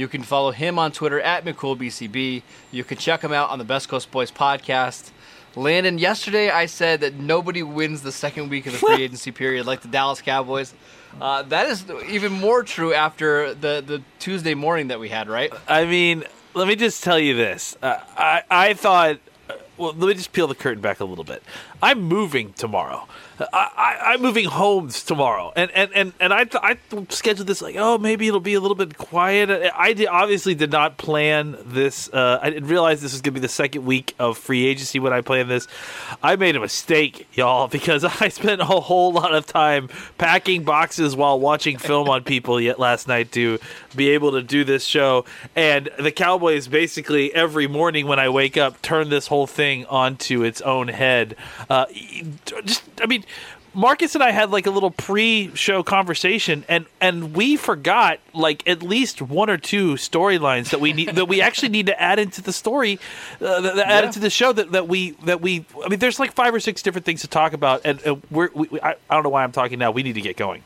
You can follow him on Twitter at McCoolBCB. You can check him out on the Best Coast Boys podcast. Landon, yesterday I said that nobody wins the second week of the free agency period like the Dallas Cowboys. Uh, that is even more true after the, the Tuesday morning that we had, right? I mean, let me just tell you this. Uh, I I thought. uh, Well, let me just peel the curtain back a little bit. I'm moving tomorrow. I, I'm moving homes tomorrow, and and and, and I I scheduled this like oh maybe it'll be a little bit quiet. I did, obviously did not plan this. Uh, I didn't realize this was going to be the second week of free agency when I planned this. I made a mistake, y'all, because I spent a whole lot of time packing boxes while watching film on people yet last night to be able to do this show. And the Cowboys basically every morning when I wake up turn this whole thing onto its own head. Uh, just, I mean, Marcus and I had like a little pre-show conversation, and and we forgot like at least one or two storylines that we need that we actually need to add into the story, uh, that, that add into the show that, that we that we. I mean, there's like five or six different things to talk about, and, and we're we, I, I don't know why I'm talking now. We need to get going.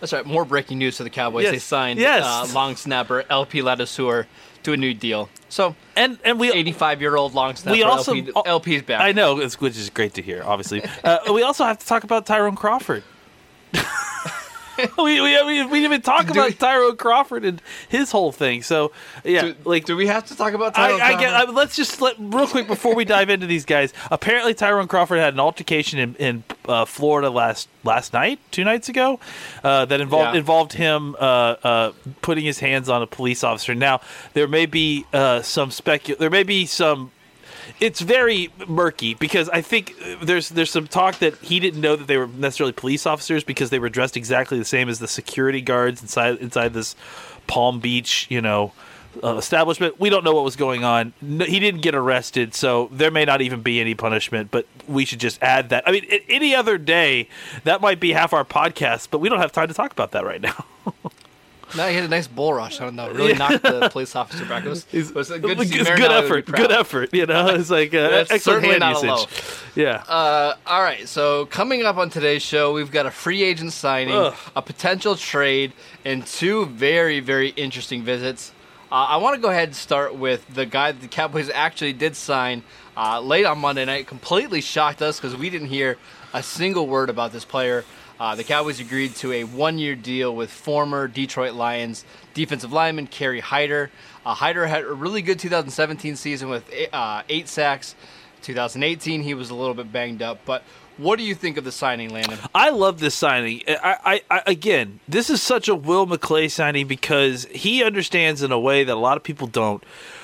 That's right. More breaking news for the Cowboys. Yes. They signed Yes. uh, long snapper LP Ladouceur to a new deal. So, And and we 85 year old long snapper we also LP, LP's back. I know, which is great to hear. Obviously, uh, we also have to talk about Tyrone Crawford. we, we, we, we didn't even talk Do about we- Tyrone Crawford and his whole thing. So yeah, Do, like do we have to talk about I, Tyrone I get. I, Crawford? let's just let real quick before we dive into these guys. Apparently, Tyrone Crawford had an altercation in, in uh, Florida last last night, two nights ago, uh, that involved Yeah. involved him uh, uh, putting his hands on a police officer. Now, there may be uh, some specu- There may be some it's very murky because I think there's there's some talk that he didn't know that they were necessarily police officers because they were dressed exactly the same as the security guards inside inside this Palm Beach, you know, uh, establishment. We don't know what was going on. No, he didn't get arrested, so there may not even be any punishment. But we should just add that. I mean, any other day that might be half our podcast, but we don't have time to talk about that right now. no, he had a nice bull rush. I don't know. Really knocked the police officer back. It was, it was good, It's good effort. Good effort. You know, it's like uh, That's excellent certainly hand usage. Yeah. Uh, all right, so coming up on today's show, we've got a free agent signing, Ugh. a potential trade, and two very, very interesting visits. Uh, I want to go ahead and start with the guy that the Cowboys actually did sign uh, late on Monday night. Completely shocked us because we didn't hear a single word about this player. Uh, the Cowboys agreed to a one-year deal with former Detroit Lions defensive lineman Kerry Hyder. Uh, Hyder had a really good 2017 season with eight, uh, eight sacks. 2018, he was a little bit banged up. But what do you think of the signing, Landon? I love this signing. I, I, I again, this is such a Will McClay signing because he understands in a way that a lot of people don't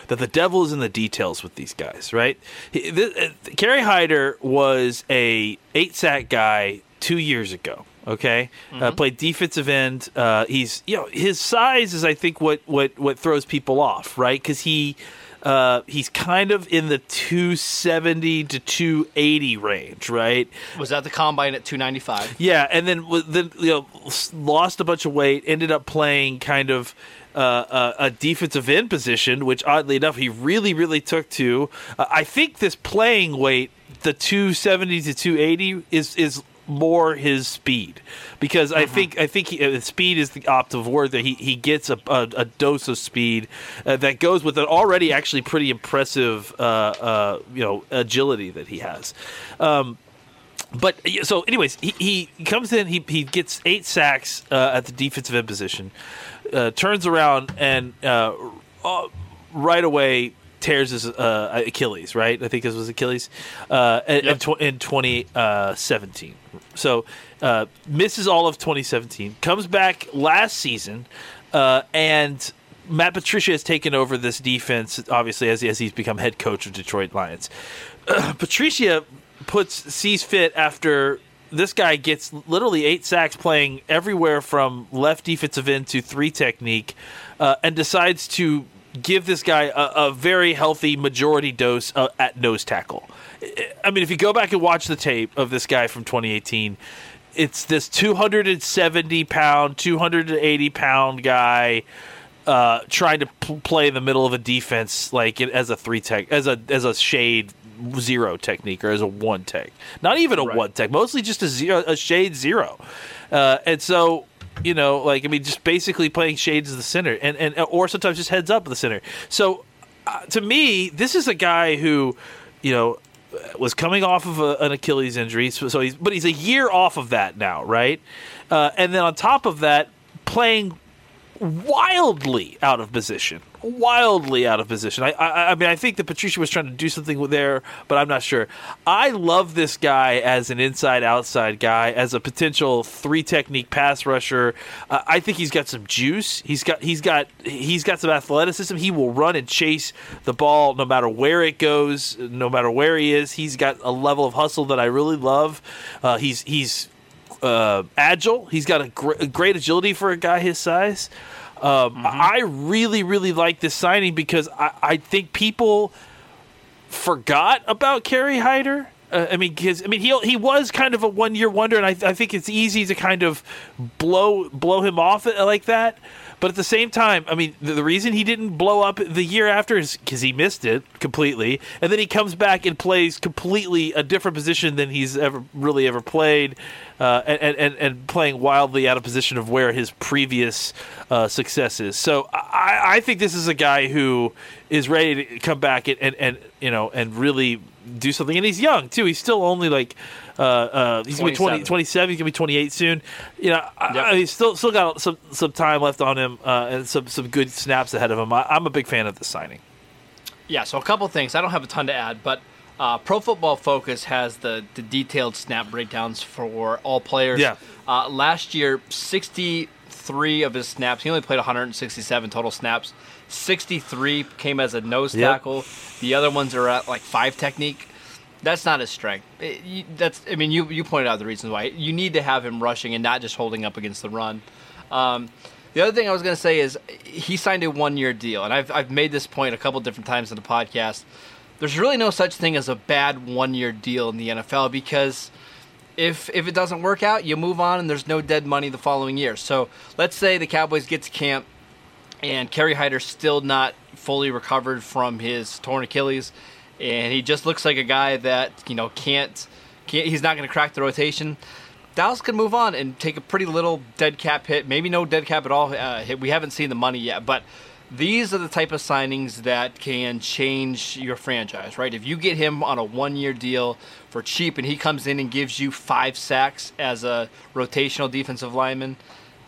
that the devil is in the details with these guys, right? He, uh, Kerry Hyder was a eight sack guy two years ago. Okay, uh, played defensive end. Uh, he's you know his size is I think what what what throws people off, right? Because he uh, he's kind of in the 270 to 280 range, right? Was that the combine at 295. Yeah, and then then you know lost a bunch of weight, ended up playing kind of uh, a, a defensive end position, which oddly enough he really really took to. Uh, I think this playing weight, the 270 to 280, is is more his speed because I think I think he, uh, speed is the optive word that he, he gets a, a, a dose of speed uh, that goes with an already actually pretty impressive uh, uh, you know agility that he has. Um, but so, anyways, he, he comes in. He he gets eight sacks uh, at the defensive end position. Uh, turns around and uh, uh, right away tears his uh, Achilles, right? I think this was Achilles uh, in, Yep. in, tw- in 2017. So uh, misses all of 2017, comes back last season, uh, and Matt Patricia has taken over this defense, obviously, as, as he's become head coach of Detroit Lions. Patricia puts sees fit after this guy gets literally eight sacks playing everywhere from left defensive end to three technique, uh, and decides to give this guy a, a very healthy majority dose uh, at nose tackle. I mean, if you go back and watch the tape of this guy from 2018, it's this 270 pound, 280 pound guy uh, trying to p- play in the middle of a defense like it, as a three tech, as a as a shade zero technique or as a one tech, not even a one tech, mostly just a zero, a shade zero, uh, and so. You know, like I mean, just basically playing shades of the center, and, and or sometimes just heads up the center. So, uh, to me, this is a guy who, you know, was coming off of a, an Achilles injury, so, so he's but he's a year off of that now, right? Uh, and then on top of that, playing wildly out of position, wildly out of position. I, I, I mean, I think that Patricia was trying to do something there, but I'm not sure. I love this guy as an inside-outside guy, as a potential three technique pass rusher. Uh, I think he's got some juice. He's got he's got he's got some athleticism. He will run and chase the ball no matter where it goes, no matter where he is. He's got a level of hustle that I really love. Uh, he's he's uh, agile. He's got a, gr- a great agility for a guy his size. Um, I really, really like this signing because I, I think people forgot about Kerry Hyder. Uh, I mean, because I mean, he he was kind of a one year wonder, and I, I think it's easy to kind of blow blow him off like that. But at the same time, I mean, the, the reason he didn't blow up the year after is because he missed it completely, and then he comes back and plays completely a different position than he's ever really ever played, uh, and, and and playing wildly out of position of where his previous uh, success is. So I, I think this is a guy who is ready to come back and, and, and you know and really do something. And he's young too. He's still only like uh, uh, he's gonna be 20, 27. 27. He's gonna be 28 soon. You know, I, Yep. I, he's still still got some some time left on him uh, and some some good snaps ahead of him. I, I'm a big fan of the signing. Yeah, so a couple things. I don't have a ton to add, but uh, Pro Football Focus has the, the detailed snap breakdowns for all players. Yeah. Uh, last year, 63 of his snaps, he only played 167 total snaps. 63 came as a nose Yep. tackle. The other ones are at like five technique. That's not his strength. It- you- that's I mean, you you pointed out the reasons why. You need to have him rushing and not just holding up against the run. Um, the other thing I was going to say is he signed a one year deal, and I've, I've made this point a couple different times in the podcast. There's really no such thing as a bad one year deal in the NFL because if if it doesn't work out, you move on and there's no dead money the following year. So let's say the Cowboys get to camp and Kerry Hyder's still not fully recovered from his torn Achilles, and he just looks like a guy that you know can't, can't he's not going to crack the rotation. Dallas could move on and take a pretty little dead cap hit, maybe no dead cap at all. Uh, hit. We haven't seen the money yet, but these are the type of signings that can change your franchise, right? If you get him on a one-year deal for cheap, and he comes in and gives you five sacks as a rotational defensive lineman,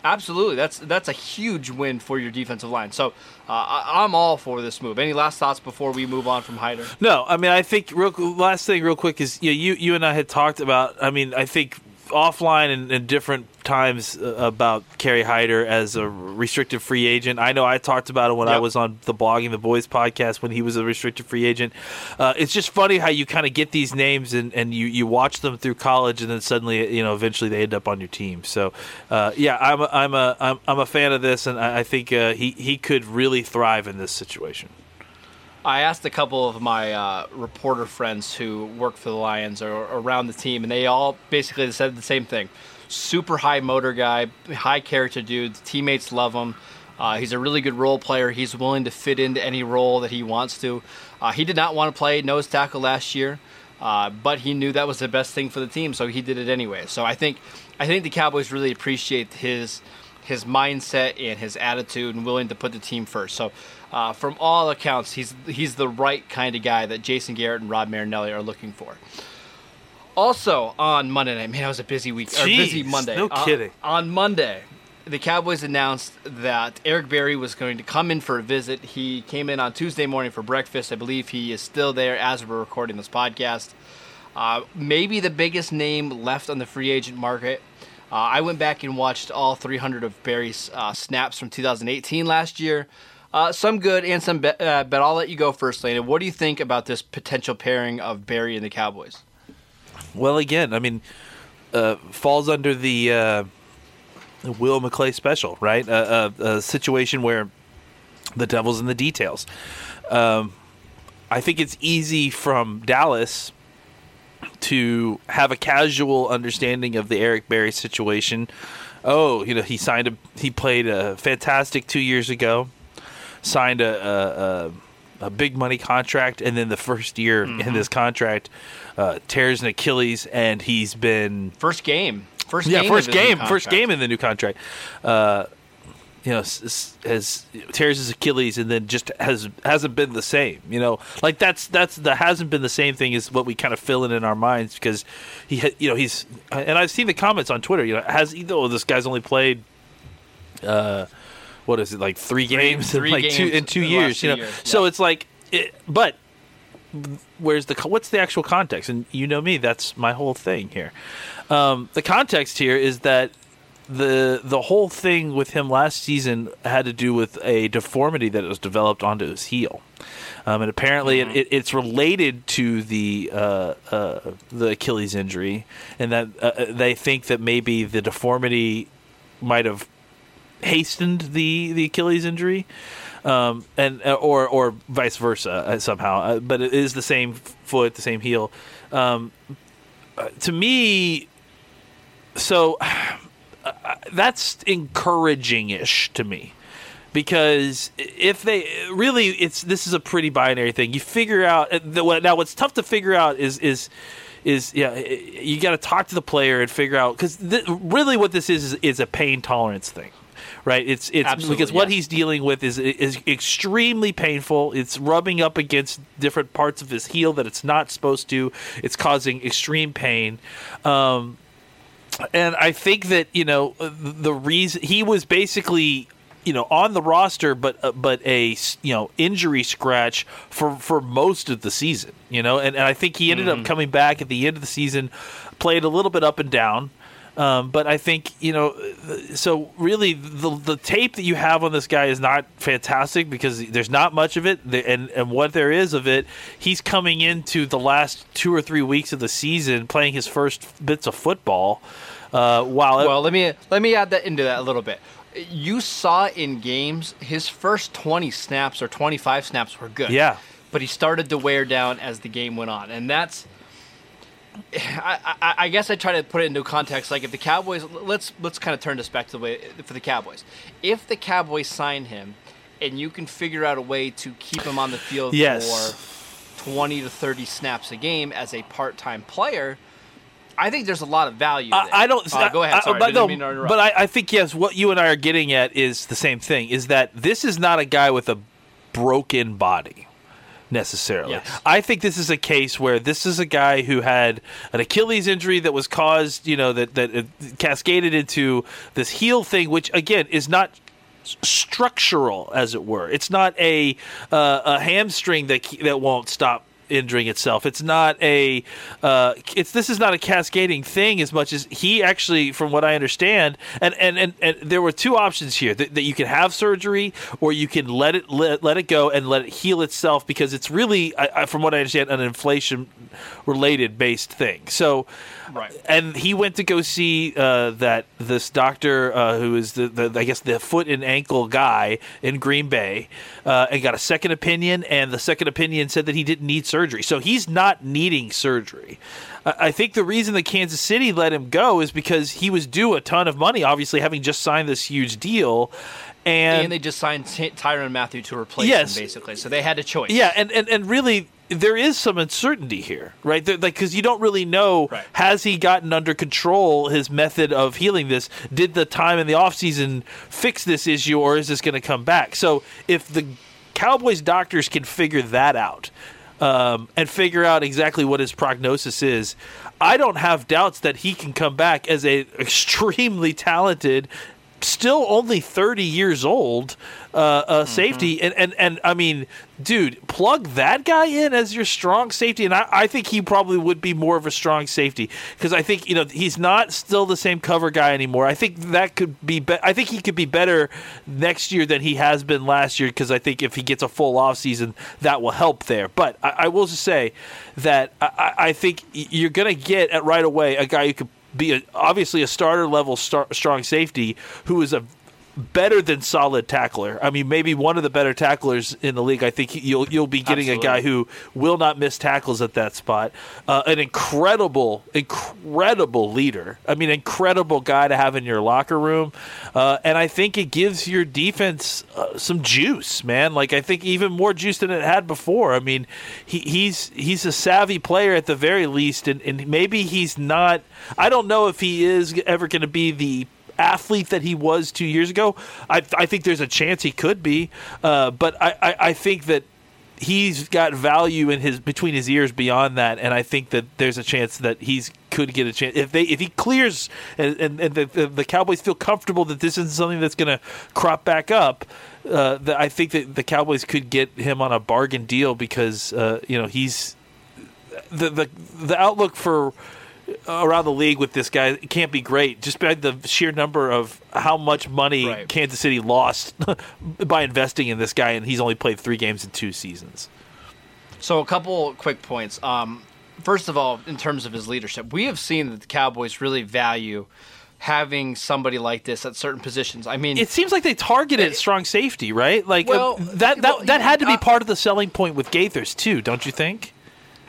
Absolutely, that's that's a huge win for your defensive line. So uh, I, I'm all for this move. Any last thoughts before we move on from Hyder? No, I mean I think real last thing real quick is you know, you you and I had talked about. I mean I think offline and, and different times uh, about Kerry Hyder as a restricted free agent. I know I talked about it when I was on the Blogging the Boys podcast when he was a restricted free agent. Uh, it's just funny how you kind of get these names and, and you, you watch them through college and then suddenly you know eventually they end up on your team. So uh, yeah, I'm a, I'm a I'm, I'm a fan of this and I, I think uh, he he could really thrive in this situation. I asked a couple of my uh, reporter friends who work for the Lions or around the team, and they all basically said the same thing. Super high motor guy, high character dude. The teammates love him. Uh, he's a really good role player. He's willing to fit into any role that he wants to. Uh, he did not want to play nose tackle last year, uh, but he knew that was the best thing for the team, so he did it anyway. So I think I think the Cowboys really appreciate his his mindset and his attitude and willing to put the team first. So, uh, from all accounts, he's he's the right kind of guy that Jason Garrett and Rod Marinelli are looking for. Also on Monday night, man, it was a busy week or busy Monday. no Uh, kidding. on Monday, the Cowboys announced that Eric Berry was going to come in for a visit. He came in on Tuesday morning for breakfast. I believe he is still there as we're recording this podcast. Uh, maybe the biggest name left on the free agent market. Uh, I went back and watched all 300 of Berry's uh, snaps from 2018 last year. Uh, some good and some bad, uh, but I'll let you go first, Landon. What do you think about this potential pairing of Berry and the Cowboys? Well, again, I mean, uh, falls under the uh, Will McClay special, right? A, situation where the devil's in the details. Um, I think it's easy from Dallas to have a casual understanding of the Eric Berry situation. Oh, you know, he signed a, he played a fantastic two years ago signed a, a, a big money contract, and then the first year mm-hmm. in this contract uh, tears an Achilles, and he's been first game, first yeah, game first game, first game in the new contract. Uh, you know, has tears his Achilles and then just has hasn't been the same. You know, like that's that's the hasn't been the same thing is what we kind of fill in in our minds because he, you know, he's and I've seen the comments on Twitter. You know, has oh, this guy's only played. Uh, what is it like three games three, in like games two in two years, you know. Years, So it's like, it, but where's the what's the actual context? And you know me, that's my whole thing here. Um, the context here is that the the whole thing with him last season had to do with a deformity that was developed onto his heel. Um, and apparently, mm-hmm. it, it's related to the uh, uh, the Achilles injury, and that uh, they think that maybe the deformity might have hastened the the Achilles injury, um, and uh, or or vice versa uh, somehow. Uh, but it is the same foot, the same heel. Um, to me, so that's encouraging-ish to me because if they really it's this is a pretty binary thing you figure out now what's tough to figure out is is is yeah you got to talk to the player and figure out because th- really what this is, is is a pain tolerance thing right? It's it's Absolutely, because what he's dealing with is is extremely painful. It's rubbing up against different parts of his heel that it's not supposed to. It's causing extreme pain. Um, and I think that you know the reason he was basically you know on the roster, but uh, but a you know injury scratch for for most of the season. You know, and, and I think he ended mm. up coming back at the end of the season, played a little bit up and down. Um, but I think you know, so really the the tape that you have on this guy is not fantastic because there's not much of it, and and what there is of it, he's coming into the last two or three weeks of the season playing his first bits of football. Uh, while well, let me let me add that into that a little bit. You saw in games his first 20 snaps or 25 snaps were good. Yeah. But he started to wear down as the game went on. And that's I, I, I, guess I try to put it into context. Like if the Cowboys, let's let's kind of turn this back to the way for the Cowboys. If the Cowboys sign him, and you can figure out a way to keep him on the field yes. for twenty to thirty snaps a game as a part-time player, I think there's a lot of value. I, I, don't. Uh, go ahead. Sorry, but no, but I, I think yes. What you and I are getting at is the same thing. Is that this is not a guy with a broken body necessarily. Yes. I think this is a case where this is a guy who had an Achilles injury that was caused, you know, that that cascaded into this heel thing, which again is not structural, as it were. It's not a uh, a hamstring that that won't stop injuring itself. It's not a uh, it's this is not a cascading thing as much as he actually, from what I understand, and and and, and there were two options here that, that, you can have surgery or you can let it let, let it go and let it heal itself because it's really, I, I, from what I understand, an inflation related based thing. So. Right. And he went to go see uh, that this doctor uh, who is the, the, I guess the foot and ankle guy in Green Bay uh, and got a second opinion and the second opinion said that he didn't need surgery. So he's not needing surgery. I think the reason that Kansas City let him go is because he was due a ton of money, obviously having just signed this huge deal. And, and they just signed Tyrann Mathieu to replace yes. him, basically. So they had a choice. Yeah, and, and, and really, there is some uncertainty here, right? like because you don't really know right. has he gotten under control his method of healing this? Did the time in the offseason fix this issue, or is this going to come back? So if the Cowboys doctors can figure that out um, and figure out exactly what his prognosis is, I don't have doubts that he can come back as a extremely talented still only 30 years old uh, uh, Mm-hmm. safety and, and and I mean dude plug that guy in as your strong safety and I, I think he probably would be more of a strong safety because I think you know he's not still the same cover guy anymore I think that could be, be- I think he could be better next year than he has been last year because I think if he gets a full off season that will help there but I, I will just say that I, I think you're gonna get at right away a guy who could be a, obviously a starter level star, strong safety who is a better than solid tackler. I mean, maybe one of the better tacklers in the league. I think you'll you'll be getting a guy who will not miss tackles at that spot. Uh, an incredible, incredible leader. I mean, incredible guy to have in your locker room. Uh, and I think it gives your defense uh, some juice, man. Like I think even more juice than it had before. I mean, he, he's he's a savvy player at the very least, and, and maybe he's not. I don't know if he is ever going to be the athlete that he was two years ago. I, I think there's a chance he could be, uh, but I, I, I think that he's got value in his between his ears beyond that, and I think that there's a chance that he's could get a chance if they if he clears and and, and the, the, the Cowboys feel comfortable that this isn't something that's going to crop back up. Uh, that I think that the Cowboys could get him on a bargain deal because uh, you know he's the the the outlook for around the league with this guy it can't be great just by the sheer number of how much money Right. Kansas City lost by investing in this guy and he's only played 3 games in 2 seasons. So a couple quick points. Um, first of all, in terms of his leadership, we have seen that the Cowboys really value having somebody like this at certain positions. I mean, It seems like they targeted strong safety, right? Like uh, Well, that that well, that had to be uh, part of the selling point with Gaithers too, don't you think?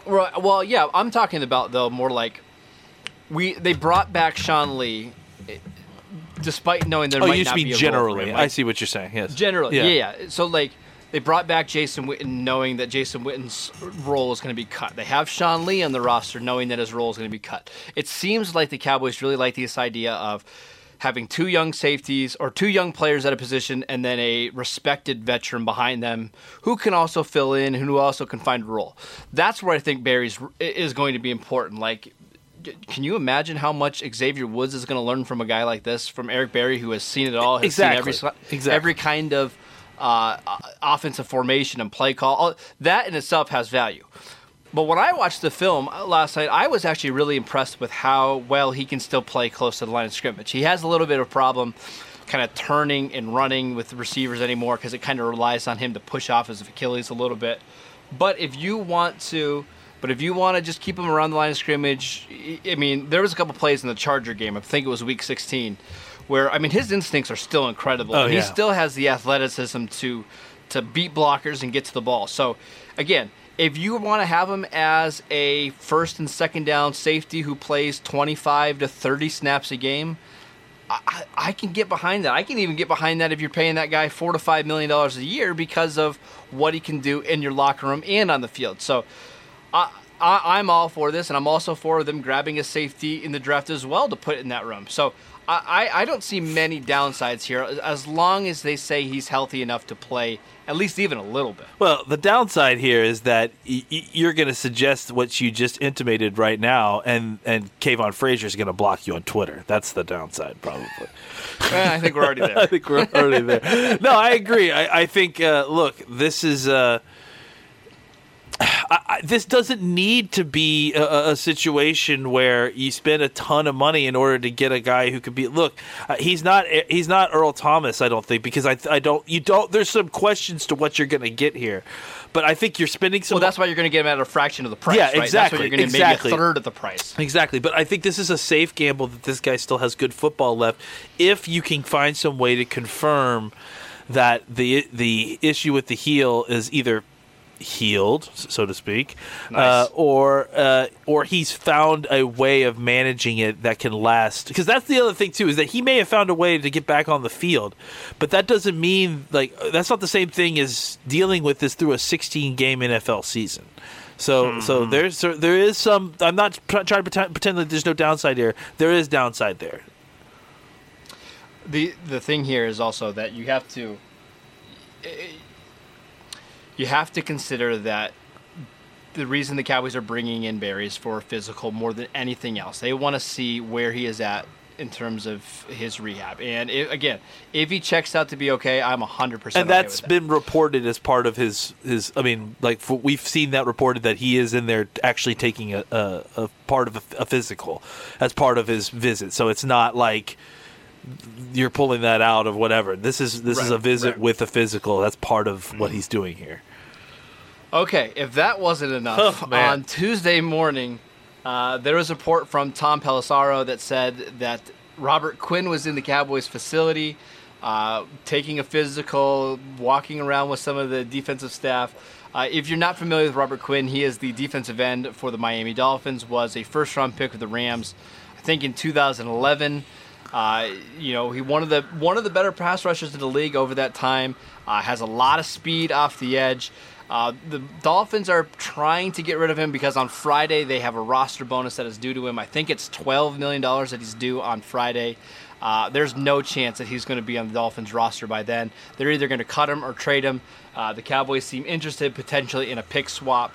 Right. Well, yeah, I'm talking about though more like we they brought back Sean Lee, despite knowing there Oh, might used not to be be a role for generally. I see what you're saying. Yes. Generally, yeah. yeah. So like they brought back Jason Witten knowing that Jason Witten's role is going to be cut. They have Sean Lee on the roster knowing that his role is going to be cut. It seems like the Cowboys really like this idea of having two young safeties or two young players at a position and then a respected veteran behind them who can also fill in and who also can find a role. That's where I think Berry's is going to be important. Like can you imagine how much Xavier Woods is going to learn from a guy like this, from Eric Berry, who has seen it all, has Exactly. seen every Exactly. every kind of uh, offensive formation and play call. All, that in itself has value. But when I watched the film uh, last night, I was actually really impressed with how well he can still play close to the line of scrimmage. He has a little bit of problem kind of turning and running with the receivers anymore because it kind of relies on him to push off his Achilles a little bit. But if you want to, but if you want to just keep him around the line of scrimmage, I- mean, there was a couple plays in the Charger game. I think it was Week 16, where I mean his instincts are still incredible. Oh, and he still has the athleticism to to beat blockers and get to the ball. So again, if you want to have him as a first and second down safety who plays 25 to 30 snaps a game, I, I I can get behind that. I can even get behind that if you're paying that guy four to five million dollars a year because of what he can do in your locker room and on the field. So I, I'm all for this, and I'm also for them grabbing a safety in the draft as well to put in that room. So I, I I don't see many downsides here as long as they say he's healthy enough to play at least even a little bit. Well, the downside here is that y- y- you're going to suggest what you just intimated right now, and and Kavon Frazier is going to block you on Twitter. That's the downside, probably. I think we're already there. I think we're already there. No, I agree. I, I think. Uh, look, this is. Uh, I, I, this doesn't need to be a- a, situation where you spend a ton of money in order to get a guy who could be. Look, uh, he's not. He's not Earl Thomas. I don't think because I. I don't. You don't. There's some questions to what you're going to get here, but I think you're spending some. Well, that's why you're going to get him at a fraction of the price. Yeah, right? That's exactly, why you're going to exactly. maybe a third of the price. Exactly, but I think this is a safe gamble that this guy still has good football left. If you can find some way to confirm that the the issue with the heel is either healed, so to speak, Nice. uh, or uh, or he's found a way of managing it that can last. Because that's the other thing too is that he may have found a way to get back on the field, but that doesn't mean like that's not the same thing as dealing with this through a 16 game NFL season. So so there's there, there is some. I'm not trying to pretend, pretend that there's no downside here. There is downside there. the the thing here is also that you have to you have to consider that the reason the Cowboys are bringing in Berry is for physical more than anything else. They want to see where he is at in terms of his rehab. And i again, if he checks out to be okay, I'm 100. percent and that's that. been reported as part of his his. I mean, like f we've seen that reported that he is in there actually taking a, a, a part of a, a, physical as part of his visit. So it's not like you're pulling that out of whatever. This is this right, is a visit right. with a physical. That's part of what he's doing here. Okay, if that wasn't enough, oh, on Tuesday morning, uh, there was a report from Tom Pelissero that said that Robert Quinn was in the Cowboys facility, uh, taking a physical, walking around with some of the defensive staff. Uh, if you're not familiar with Robert Quinn, he is the defensive end for the Miami Dolphins. Was a first-round pick of the Rams, I think in 2011. Uh, you know, he one of the one of the better pass rushers in the league over that time. Uh, has a lot of speed off the edge. Uh, the Dolphins are trying to get rid of him because on Friday they have a roster bonus that is due to him. I think it's $12 million that he's due on Friday. Uh, there's no chance that he's going to be on the Dolphins roster by then. They're either going to cut him or trade him. Uh, the Cowboys seem interested potentially in a pick swap.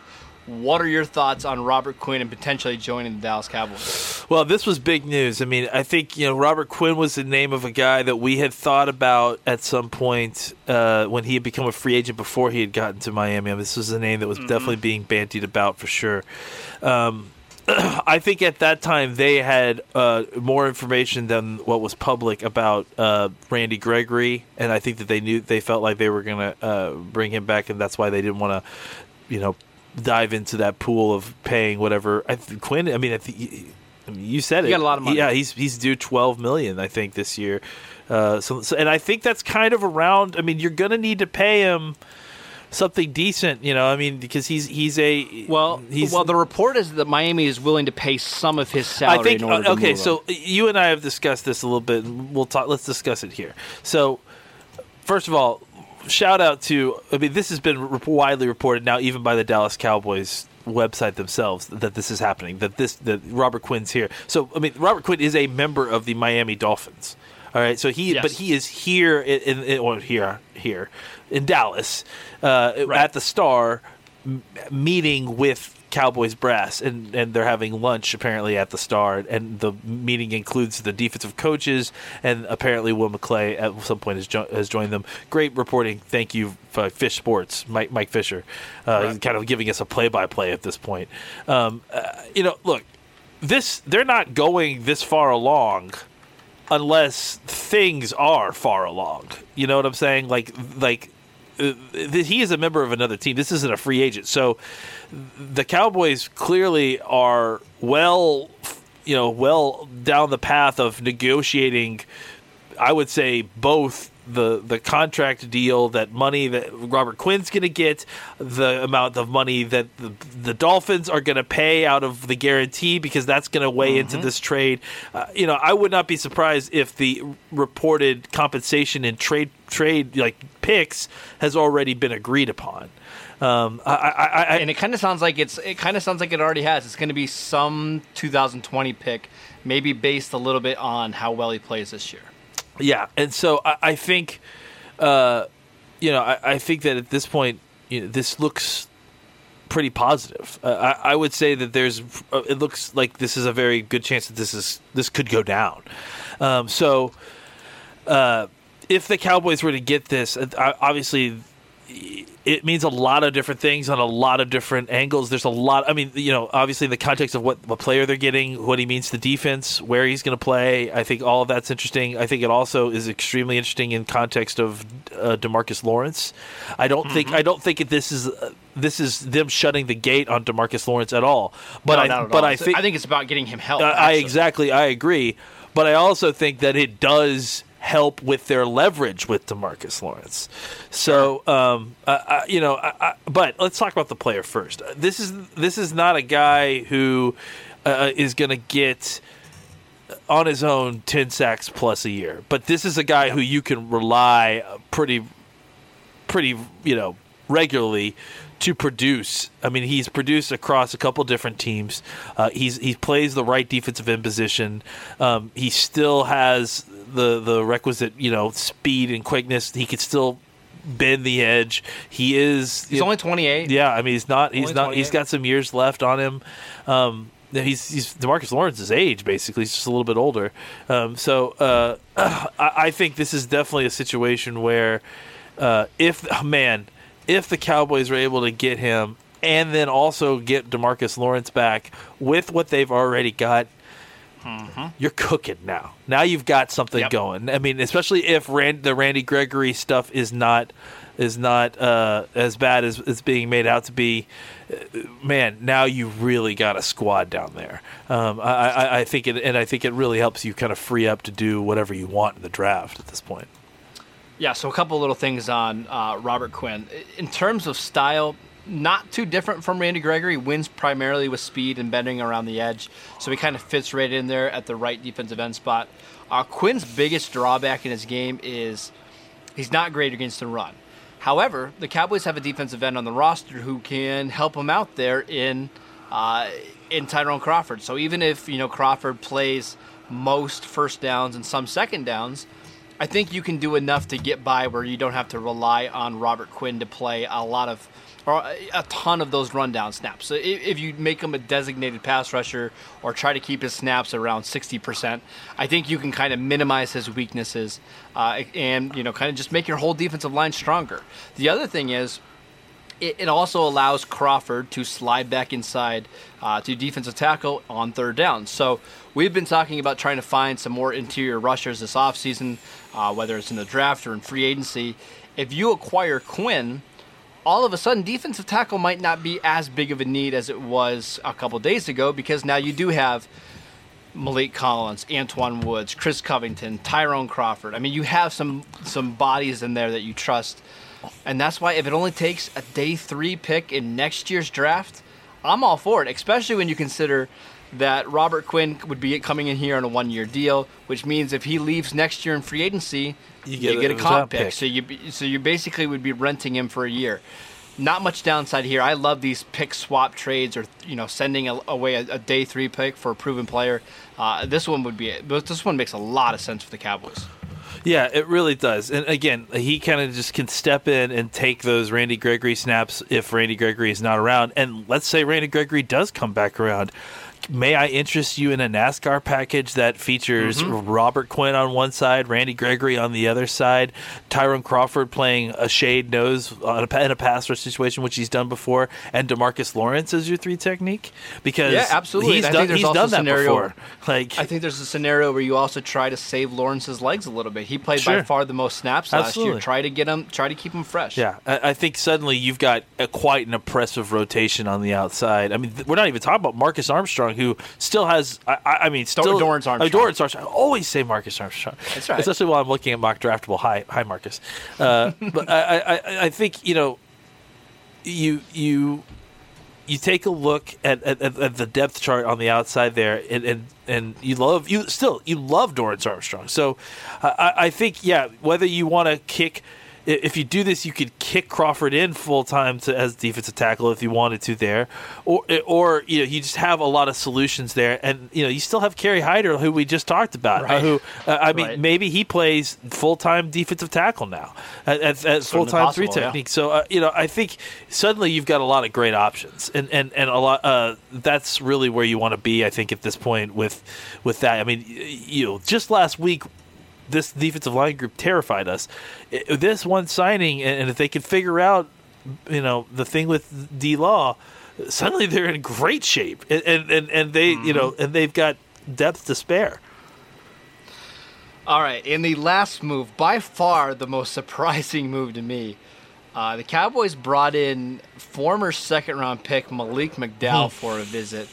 What are your thoughts on Robert Quinn and potentially joining the Dallas Cowboys? Well, this was big news. I mean, I think you know Robert Quinn was the name of a guy that we had thought about at some point uh, when he had become a free agent before he had gotten to Miami. I mean, this was a name that was mm-hmm. definitely being bantied about for sure. Um, I think at that time they had uh, more information than what was public about uh, Randy Gregory, and I think that they knew they felt like they were going to uh, bring him back, and that's why they didn't want to, you know, dive into that pool of paying whatever. I th- Quinn. I mean, I, th- I mean, you said he it. Got a lot of money. Yeah, he's he's due twelve million, I think, this year. Uh, so, so, and I think that's kind of around. I mean, you're going to need to pay him something decent, you know. I mean, because he's he's a well. He's, well, the report is that Miami is willing to pay some of his salary. I think. Uh, okay, so you and I have discussed this a little bit. We'll talk. Let's discuss it here. So, first of all, shout out to I mean this has been widely reported now even by the Dallas Cowboys website themselves that this is happening that this that Robert Quinn's here. So I mean Robert Quinn is a member of the Miami Dolphins. All right, so he yes. but he is here in, in, in well, here here in Dallas uh, right. at the Star meeting with Cowboys brass, and, and they're having lunch apparently at the Star, and the meeting includes the defensive coaches, and apparently Will McClay at some point has, jo- has joined them. Great reporting, thank you, for Fish Sports, Mike Mike Fisher, uh, right. kind of giving us a play by play at this point. Um, uh, you know, look, this they're not going this far along unless things are far along. You know what I'm saying? Like like Uh, he is a member of another team. This isn't a free agent. So the Cowboys clearly are well, you know, well down the path of negotiating. I would say both the the contract deal, that money that Robert Quinn's going to get, the amount of money that the, the Dolphins are going to pay out of the guarantee because that's going to weigh mm-hmm. into this trade. Uh, you know, I would not be surprised if the reported compensation in trade trade like picks has already been agreed upon. Um, I, I, I, and it kind of sounds like it's it kind of sounds like it already has. It's going to be some 2020 pick, maybe based a little bit on how well he plays this year. Yeah, and so I, I think, uh, you know, I, I, think that at this point, you know, this looks pretty positive. Uh, I, I, would say that there's, uh, it looks like this is a very good chance that this is this could go down. Um, so, uh, if the Cowboys were to get this, uh, obviously it means a lot of different things on a lot of different angles. There's a lot. I mean, you know, obviously in the context of what what player they're getting, what he means to defense, where he's going to play. I think all of that's interesting. I think it also is extremely interesting in context of uh, Demarcus Lawrence. I don't mm-hmm. think I don't think this is uh, this is them shutting the gate on Demarcus Lawrence at all. But no, I but all. I think I think it's about getting him help. Uh, I exactly I agree. But I also think that it does help with their leverage with Demarcus Lawrence. So, um, uh, you know, I, I, but let's talk about the player first. This is this is not a guy who uh, is going to get on his own 10 sacks plus a year. But this is a guy who you can rely pretty pretty, you know, regularly to produce. I mean, he's produced across a couple different teams. Uh, he's he plays the right defensive end position. Um, he still has the the requisite you know speed and quickness. He could still bend the edge. He is. He's only twenty eight. Yeah, I mean he's not. He's only not. He's got some years left on him. Um, he's he's Demarcus Lawrence's age basically. He's just a little bit older. Um, so uh, I, I think this is definitely a situation where uh, if man, if the Cowboys are able to get him and then also get Demarcus Lawrence back with what they've already got. You're cooking now. Now you've got something Yep. going. I mean, especially if Rand, the Randy Gregory stuff is not is not uh, as bad as it's being made out to be. Uh, Man, now you really got a squad down there. Um, I, I, I think it, and I think it really helps you kind of free up to do whatever you want in the draft at this point. Yeah, so a couple little things on uh, Robert Quinn. In terms of style, not too different from Randy Gregory. Wins primarily with speed and bending around the edge, so he kind of fits right in there at the right defensive end spot. Uh, Quinn's biggest drawback in his game is he's not great against the run. However, the Cowboys have a defensive end on the roster who can help him out there in uh, in Tyrone Crawford. So even if you know Crawford plays most first downs and some second downs, I think you can do enough to get by where you don't have to rely on Robert Quinn to play a lot of or a ton of those rundown snaps. So if you make him a designated pass rusher or try to keep his snaps around 60%, I think you can kind of minimize his weaknesses uh, and you know kind of just make your whole defensive line stronger. The other thing is it, also allows Crawford to slide back inside uh, to defensive tackle on third down. So we've been talking about trying to find some more interior rushers this offseason, uh, whether it's in the draft or in free agency. If you acquire Quinn, all of a sudden defensive tackle might not be as big of a need as it was a couple days ago because now you do have Maliek Collins, Antwaun Woods, Chris Covington, Tyrone Crawford. I mean, you have some some bodies in there that you trust, and that's why if it only takes a day three pick in next year's draft, I'm all for it. Especially when you consider that Robert Quinn would be coming in here on a one year deal, which means if he leaves next year in free agency, You you get get, a a comp pick. pick. So you so you basically would be renting him for a year. Not much downside here. I love these pick swap trades, or you know, sending a, away a, a day three pick for a proven player. Uh, this one would be. This one makes a lot of sense for the Cowboys. Yeah, it really does. And again, he kind of just can step in and take those Randy Gregory snaps if Randy Gregory is not around. And let's say Randy Gregory does come back around. May I interest you in a NASCAR package that features mm-hmm. Robert Quinn on one side, Randy Gregory on the other side, Tyrone Crawford playing a shade nose on a, in a pass rush situation, which he's done before, and Demarcus Lawrence as your three technique? Because Yeah, absolutely. he's done, he's also done that scenario- before. Like, I think there's a scenario where you also try to save Lawrence's legs a little bit. He played by far the most snaps last Absolutely. year. Try to get him. Try to keep him fresh. Yeah, I, I think suddenly you've got a, quite an impressive rotation on the outside. I mean, th- we're not even talking about Marcus Armstrong, who still has. I, I mean, still Dorance Armstrong. Dorance Armstrong. I always say Marcus Armstrong. That's right. Especially while I'm looking at mock draftable. Hi, hi, Marcus. Uh, but I, I, I- think you know, you you you take a look at, at, at the depth chart on the outside there, and and, and you love you still you love Dorance Armstrong. So I- I think yeah, whether you want to kick. If you do this, you could kick Crawford in full time to as defensive tackle if you wanted to there, or or you know you just have a lot of solutions there, and you know you still have Kerry Hyder who we just talked about, uh, who uh, I mean Right. maybe he plays full time defensive tackle now at, at, at full time three possible, yeah. technique. So uh, you know, I think suddenly you've got a lot of great options, and and and a lot. Uh, that's really where you want to be. I think at this point with with that. I mean, you know, just last week. This defensive line group terrified us. This one signing, and and if they could figure out, you know, the thing with D Law, suddenly they're in great shape, and and and, they, you know, and they've got depth to spare. All right, in the last move, by far the most surprising move to me, uh, the Cowboys brought in former second round pick Malik McDowell for a visit.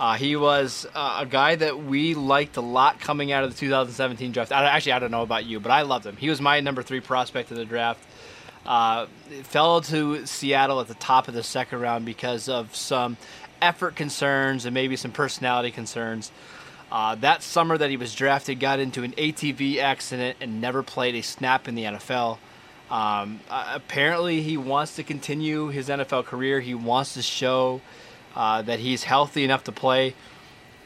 Uh, he was uh, a guy that we liked a lot coming out of the 2017 draft. I, actually, I don't know about you, but I loved him. He was my number three prospect in the draft. Uh, fell to Seattle at the top of the second round because of some effort concerns and maybe some personality concerns. Uh, that summer that he was drafted, got into an ATV accident and never played a snap in the NFL. Um, apparently, he wants to continue his NFL career. He wants to show uh, that he's healthy enough to play.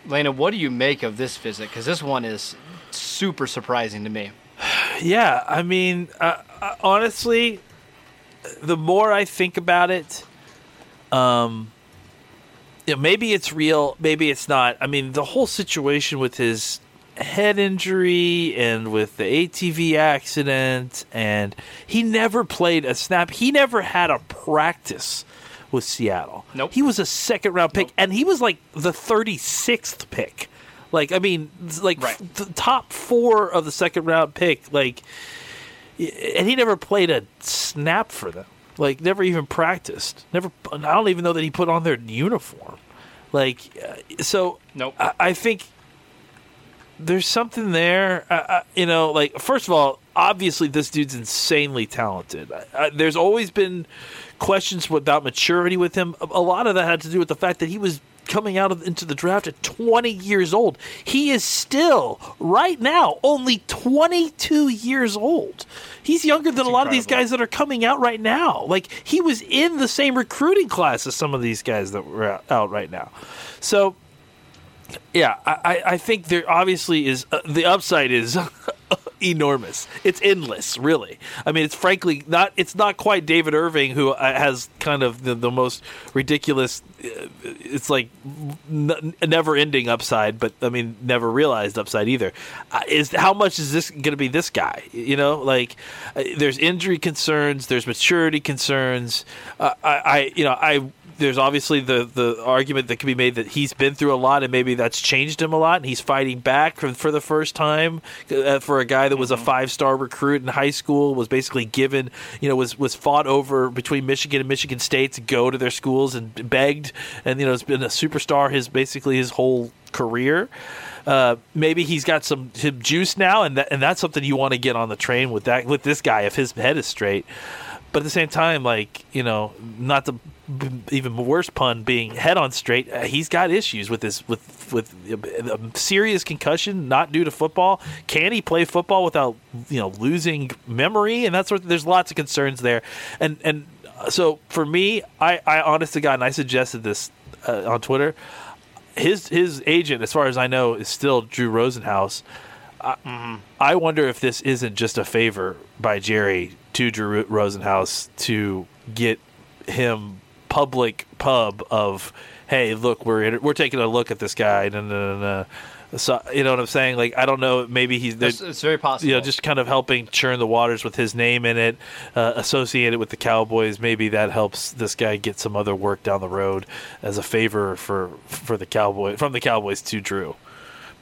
Lena, what do you make of this visit? Because this one is super surprising to me. Yeah, I mean, uh, uh, honestly, the more I think about it, um, yeah, maybe it's real, maybe it's not. I mean, the whole situation with his head injury and with the ATV accident, and he never played a snap. He never had a practice with Seattle. Nope. He was a second round pick, and he was like the 36th pick. Like, I mean, like Right. the top four of the second round pick. Like, and he never played a snap for them. Like, never even practiced. Never. I don't even know that he put on their uniform. Like, uh, so Nope. I, I think there's something there. You know, like first of all, obviously this dude's insanely talented. Uh, there's always been questions about maturity with him. A, lot of that had to do with the fact that he was coming out of, into the draft at 20 years old. He is still right now only 22 years old. He's younger than a lot of these guys that are coming out right now. Like he was in the same recruiting class as some of these guys that were out- right now. So yeah, I, I- I think there obviously is uh, the upside is enormous. It's endless, really. I mean, it's frankly not. It's not quite David Irving who uh, has kind of the, the most ridiculous. Uh, it's like n- never-ending upside, but I mean, never realized upside either. Uh, is how much is this going to be? This guy, you know, like uh, there's injury concerns, there's maturity concerns. Uh, I, I, you know, I there's obviously the the argument that can be made that he's been through a lot and maybe that's changed him a lot and he's fighting back for, for the first time uh, for a guy that was a five star recruit in high school was basically given you know was was fought over between Michigan and Michigan State to go to their schools and begged and you know has been a superstar his basically his whole career. Uh, maybe he's got some, some juice now, and that, and that's something you want to get on the train with that with this guy if his head is straight. But at the same time, like you know, not the even worse pun being head on straight. Uh, he's got issues with his with with a, a serious concussion, not due to football. Can he play football without you know losing memory? And that's what there's lots of concerns there. And and so for me, I I honest to God, and I suggested this uh, on Twitter. His his agent, as far as I know, is still Drew Rosenhaus. I, I wonder if this isn't just a favor by Jerry to Drew Rosenhaus to get him public pub of, hey, look, we're in, we're taking a look at this guy. No, no, no. So you know what I'm saying? Like I don't know. Maybe he's It's, it's very possible. you know, just kind of helping churn the waters with his name in it, uh, associated with the Cowboys. Maybe that helps this guy get some other work down the road as a favor for for the Cowboy from the Cowboys to Drew.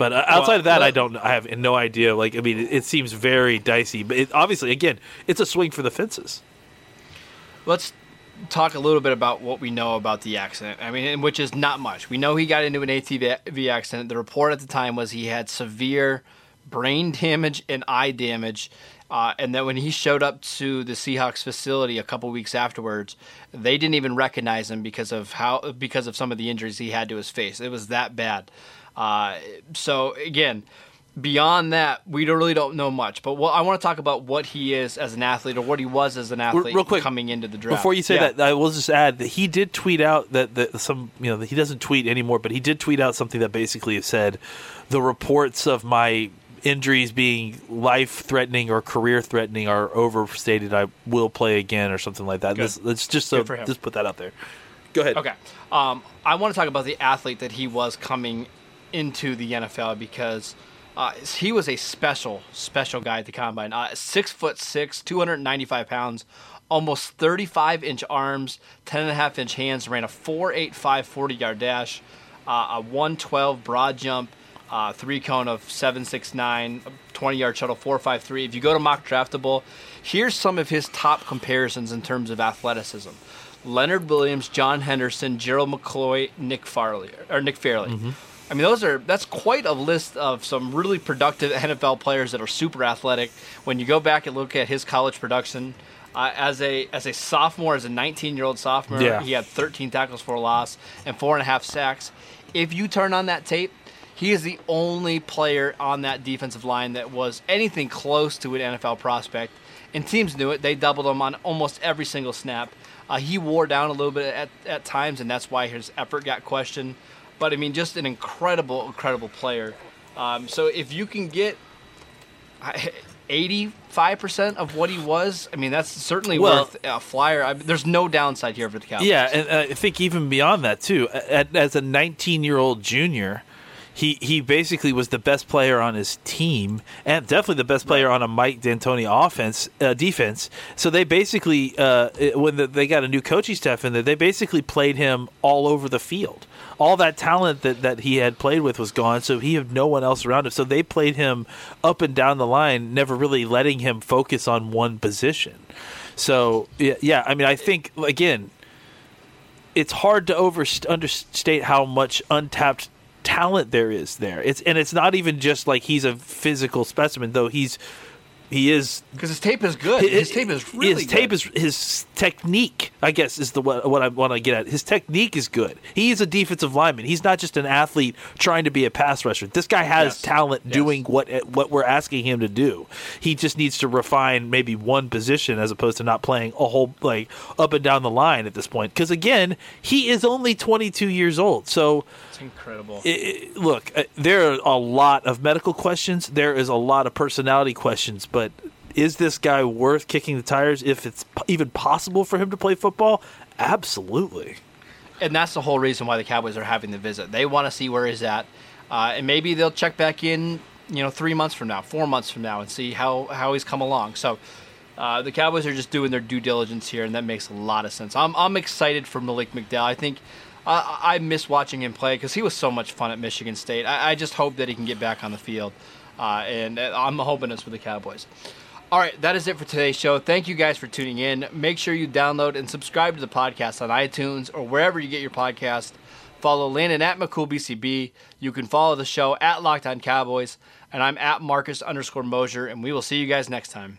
But uh, outside Well, of that, I don't. I have no idea. Like, I mean, it, it seems very dicey. But it, obviously, again, it's a swing for the fences. Let's talk a little bit about what we know about the accident. I mean, which is not much. We know he got into an ATV accident. The report at the time was he had severe brain damage and eye damage. Uh, and then when he showed up to the Seahawks facility a couple weeks afterwards, they didn't even recognize him because of how because of some of the injuries he had to his face. It was that bad. Uh, so again, beyond that, we don't really don't know much. But what, I want to talk about what he is as an athlete or what he was as an athlete real quick, coming into the draft. Before you say Yeah. that, I will just add that he did tweet out that, that some you know that he doesn't tweet anymore, but he did tweet out something that basically said the reports of my injuries being life threatening or career threatening are overstated. I will play again or something like that. This, let's just so Good for him. just put that out there. Go ahead. Okay. Um, I want to talk about the athlete that he was coming into the NFL because uh, he was a special, special guy at the combine. Uh, six foot six, 295 pounds, almost 35 inch arms, 10 and a half inch hands, ran a 4.85 40 yard dash, uh, a 112 broad jump, uh, three cone of 769, 20 yard shuttle 453. If you go to mock draftable, here's some of his top comparisons in terms of athleticism. Leonard Williams, John Henderson, Gerald McCoy, Nick Farley or Nick Fairley. I mean, those are that's quite a list of some really productive NFL players that are super athletic. When you go back and look at his college production, uh, as a as a sophomore, as a 19 year old sophomore, Yeah. he had 13 tackles for a loss and four and a half sacks. If you turn on that tape, he is the only player on that defensive line that was anything close to an NFL prospect. And teams knew it. They doubled him on almost every single snap. Uh, he wore down a little bit at, at times, and that's why his effort got questioned. But I mean, just an incredible, incredible player. Um, so if you can get eighty-five percent of what he was. I mean, that's certainly Well- worth a flyer. I, there's no downside here for the Cowboys. Yeah, and uh, I think even beyond that too. As a 19 year old junior, he he basically was the best player on his team, and definitely the best player on a Mike D'Antoni offense uh, defense. So they basically, uh, when the, they got a new coaching staff in there, they basically played him all over the field. All that talent that, that he had played with was gone, so he had no one else around him. So they played him up and down the line, never really letting him focus on one position. So yeah, yeah I mean, I think again, it's hard to over understate how much untapped talent there is there. It's and it's not even just like he's a physical specimen, though he's he is because his tape is good. His tape is really his tape good. is his technique. I guess is the what, what I want to get at. His technique is good. He is a defensive lineman. He's not just an athlete trying to be a pass rusher. This guy has Yes. talent Yes. doing what what we're asking him to do. He just needs to refine maybe one position as opposed to not playing a whole like up and down the line at this point. Because again, he is only 22 years old. So It's incredible. i i look, uh, there are a lot of medical questions. There is a lot of personality questions, but is this guy worth kicking the tires if it's even possible for him to play football? Absolutely. and that's the whole reason why the Cowboys are having the visit. They want to see where he's at, uh, and maybe they'll check back in, you know, three months from now, four months from now, and see how how he's come along. So. Uh, the Cowboys are just doing their due diligence here, and that makes a lot of sense. I'm, I'm excited for Malik McDowell. I think I, I miss watching him play because he was so much fun at Michigan State. I, I just hope that he can get back on the field, uh, and uh, I'm hoping it's for the Cowboys. All right, that is it for today's show. Thank you guys for tuning in. Make sure you download and subscribe to the podcast on iTunes or wherever you get your podcast. Follow Landon at McCoolBCB. You can follow the show at Locked On Cowboys, and I'm at Marcus underscore Mosher, and we will see you guys next time.